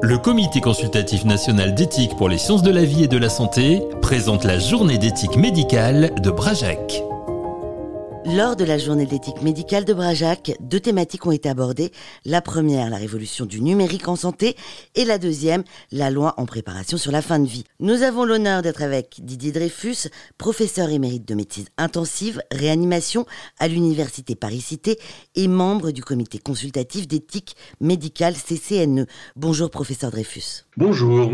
Le Comité consultatif national d'éthique pour les sciences de la vie et de la santé présente la journée d'éthique médicale de Brajac. Lors de la journée d'éthique médicale de Brajac, deux thématiques ont été abordées. La première, la révolution du numérique en santé, et la deuxième, la loi en préparation sur la fin de vie. Nous avons l'honneur d'être avec Didier Dreyfus, professeur émérite de médecine intensive, réanimation à l'université Paris-Cité et membre du comité consultatif d'éthique médicale CCNE. Bonjour professeur Dreyfus. Bonjour.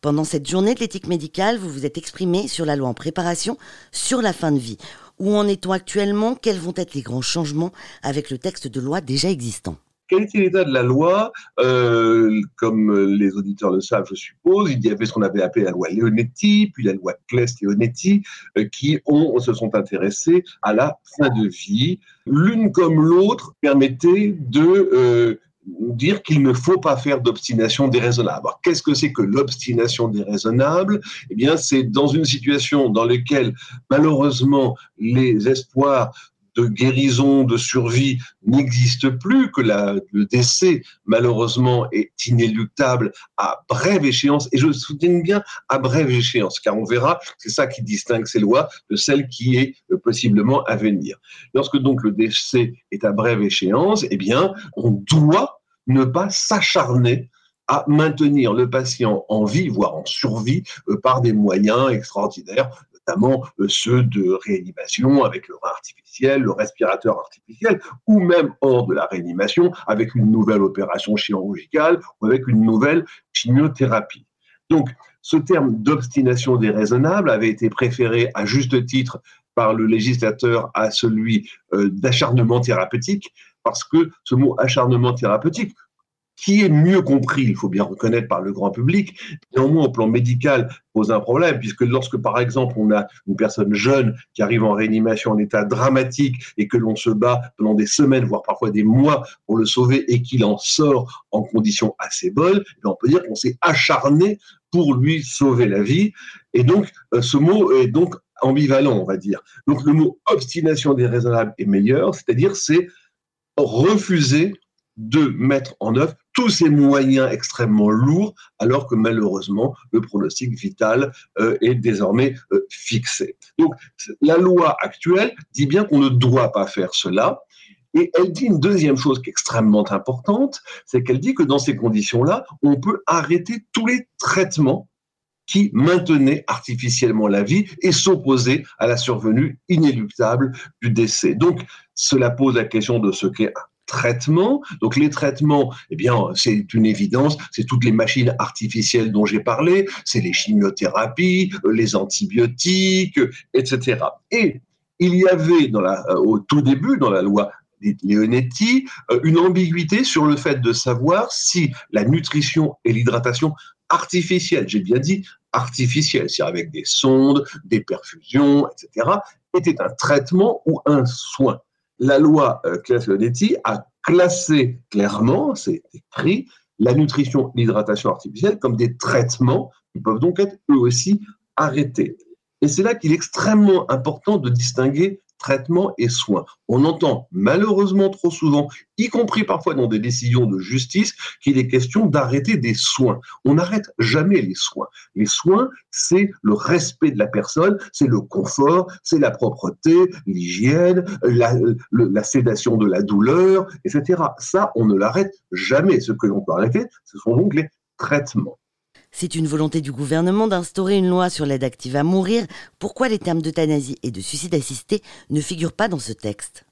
Pendant cette journée de l'éthique médicale, vous vous êtes exprimé sur la loi en préparation sur la fin de vie. Où en est-on actuellement? Quels vont être les grands changements avec le texte de loi déjà existant? Quel était l'état de la loi? Euh, Comme les auditeurs le savent, je suppose, il y avait ce qu'on avait appelé la loi Leonetti, puis la loi Claes-Leonetti, euh, qui ont, se sont intéressés à la fin de vie. L'une comme l'autre permettait de euh, dire qu'il ne faut pas faire d'obstination déraisonnable. Alors, qu'est-ce que c'est que l'obstination déraisonnable? Eh bien, c'est dans une situation dans laquelle, malheureusement, les espoirs de guérison, de survie n'existent plus, que le décès, malheureusement, est inéluctable à brève échéance, et je soutiens bien à brève échéance, car on verra, c'est ça qui distingue ces lois de celles qui est euh, possiblement à venir. Lorsque donc le décès est à brève échéance, eh bien, on doit ne pas s'acharner à maintenir le patient en vie, voire en survie, euh, par des moyens extraordinaires, notamment euh, ceux de réanimation avec le rein artificiel, le respirateur artificiel, ou même hors de la réanimation avec une nouvelle opération chirurgicale ou avec une nouvelle chimiothérapie. Donc, ce terme d'obstination déraisonnable avait été préféré à juste titre par le législateur à celui euh, d'acharnement thérapeutique, parce que ce mot acharnement thérapeutique, qui est mieux compris, il faut bien reconnaître, par le grand public, néanmoins au plan médical pose un problème, puisque lorsque par exemple on a une personne jeune qui arrive en réanimation en état dramatique et que l'on se bat pendant des semaines, voire parfois des mois pour le sauver et qu'il en sort en conditions assez bonnes, eh on peut dire qu'on s'est acharné pour lui sauver la vie. Et donc euh, ce mot est donc ambivalent, on va dire. Donc le mot obstination déraisonnable est meilleur, c'est-à-dire c'est refuser de mettre en œuvre tous ces moyens extrêmement lourds, alors que malheureusement, le pronostic vital euh, est désormais euh, fixé. Donc, la loi actuelle dit bien qu'on ne doit pas faire cela. Et elle dit une deuxième chose qui est extrêmement importante, c'est qu'elle dit que dans ces conditions-là, on peut arrêter tous les traitements qui maintenaient artificiellement la vie et s'opposaient à la survenue inéluctable du décès. Donc, cela pose la question de ce qu'est un traitement. Donc les traitements, eh bien, c'est une évidence, c'est toutes les machines artificielles dont j'ai parlé, c'est les chimiothérapies, euh, les antibiotiques, etc. Et il y avait euh, au tout début dans la loi Leonetti euh, une ambiguïté sur le fait de savoir si la nutrition et l'hydratation artificielle, j'ai bien dit artificielle, c'est-à-dire avec des sondes, des perfusions, etc., était un traitement ou un soin la loi euh, Claes-Leonetti a classé clairement, c'est écrit, la nutrition, l'hydratation artificielle comme des traitements qui peuvent donc être eux aussi arrêtés. Et c'est là qu'il est extrêmement important de distinguer traitement et soins. On entend malheureusement trop souvent, y compris parfois dans des décisions de justice, qu'il est question d'arrêter des soins. On n'arrête jamais les soins. Les soins, c'est le respect de la personne, c'est le confort, c'est la propreté, l'hygiène, la, sédation de la douleur, etc. Ça, on ne l'arrête jamais. Ce que l'on peut arrêter, ce sont donc les traitements. C'est une volonté du gouvernement d'instaurer une loi sur l'aide active à mourir. Pourquoi les termes d'euthanasie et de suicide assisté ne figurent pas dans ce texte?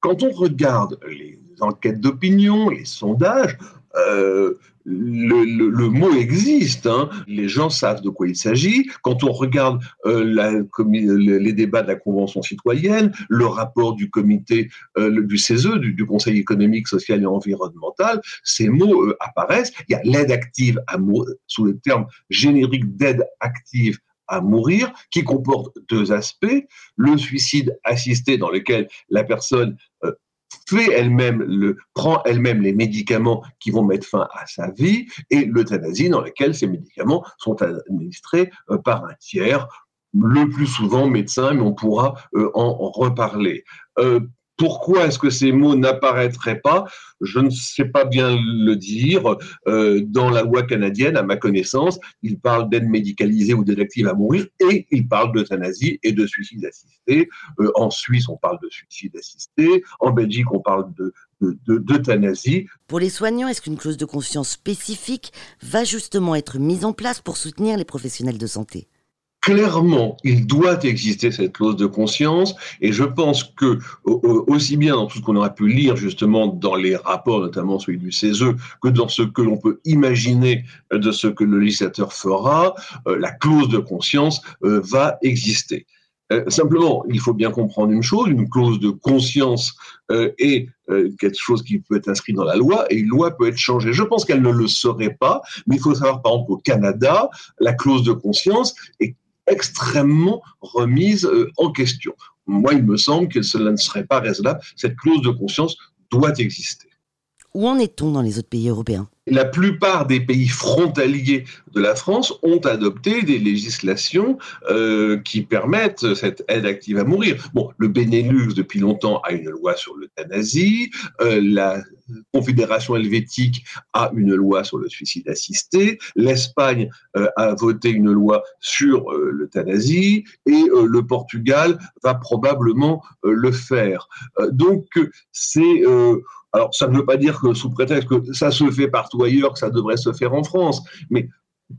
Quand on regarde les enquêtes d'opinion, les sondages, euh, le, mot existe, hein. les gens savent de quoi il s'agit. Quand on regarde euh, les débats de la Convention citoyenne, le rapport du comité euh, du CESE, du, Conseil économique, social et environnemental, ces mots apparaissent. Il y a l'aide active à sous le terme générique d'aide active à mourir, qui comporte deux aspects. Le suicide assisté dans lequel la personne fait elle-même le, prend elle-même les médicaments qui vont mettre fin à sa vie, et l'euthanasie dans laquelle ces médicaments sont administrés euh, par un tiers, le plus souvent médecin, mais on pourra euh, en, reparler. Pourquoi est-ce que ces mots n'apparaîtraient pas? Je ne sais pas bien le dire. Euh, dans la loi canadienne, à ma connaissance, il parle d'aide médicalisée ou d'aide active à mourir et il parle d'euthanasie et de suicide assisté. Euh, en Suisse, on parle de suicide assisté. En Belgique, on parle de d'euthanasie. Pour les soignants, est-ce qu'une clause de conscience spécifique va justement être mise en place pour soutenir les professionnels de santé? Clairement, il doit exister cette clause de conscience, et je pense que aussi bien dans tout ce qu'on aurait pu lire justement dans les rapports, notamment celui du CESE, que dans ce que l'on peut imaginer de ce que le législateur fera, euh, la clause de conscience euh, va exister. Euh, simplement, il faut bien comprendre une chose, une clause de conscience est quelque chose qui peut être inscrit dans la loi et une loi peut être changée. Je pense qu'elle ne le serait pas, mais il faut savoir par exemple qu'au Canada, la clause de conscience est extrêmement remise euh, en question. Moi, il me semble que cela ne serait pas raisonnable. Cette clause de conscience doit exister. Où en est-on dans les autres pays européens? La plupart des pays frontaliers de la France ont adopté des législations euh, qui permettent cette aide active à mourir. Bon, le Benelux depuis longtemps a une loi sur l'euthanasie, euh, la Confédération helvétique a une loi sur le suicide assisté, l'Espagne euh, a voté une loi sur l'euthanasie. Et le Portugal va probablement le faire. donc c'est alors, ça ne veut pas dire que sous prétexte que ça se fait partout ailleurs, que ça devrait se faire en France, mais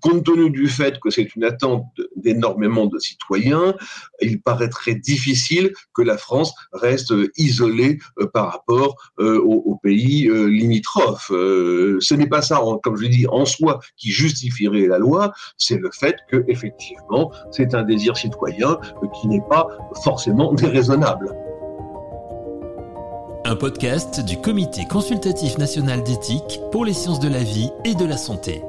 compte tenu du fait que c'est une attente d'énormément de citoyens, il paraîtrait difficile que la France reste isolée euh, par rapport euh, aux, pays euh, limitrophes. ce n'est pas ça, comme je l'ai dit, en soi qui justifierait la loi, c'est le fait que effectivement c'est un désir citoyen qui n'est pas forcément déraisonnable un podcast du Comité consultatif national d'éthique pour les sciences de la vie et de la santé.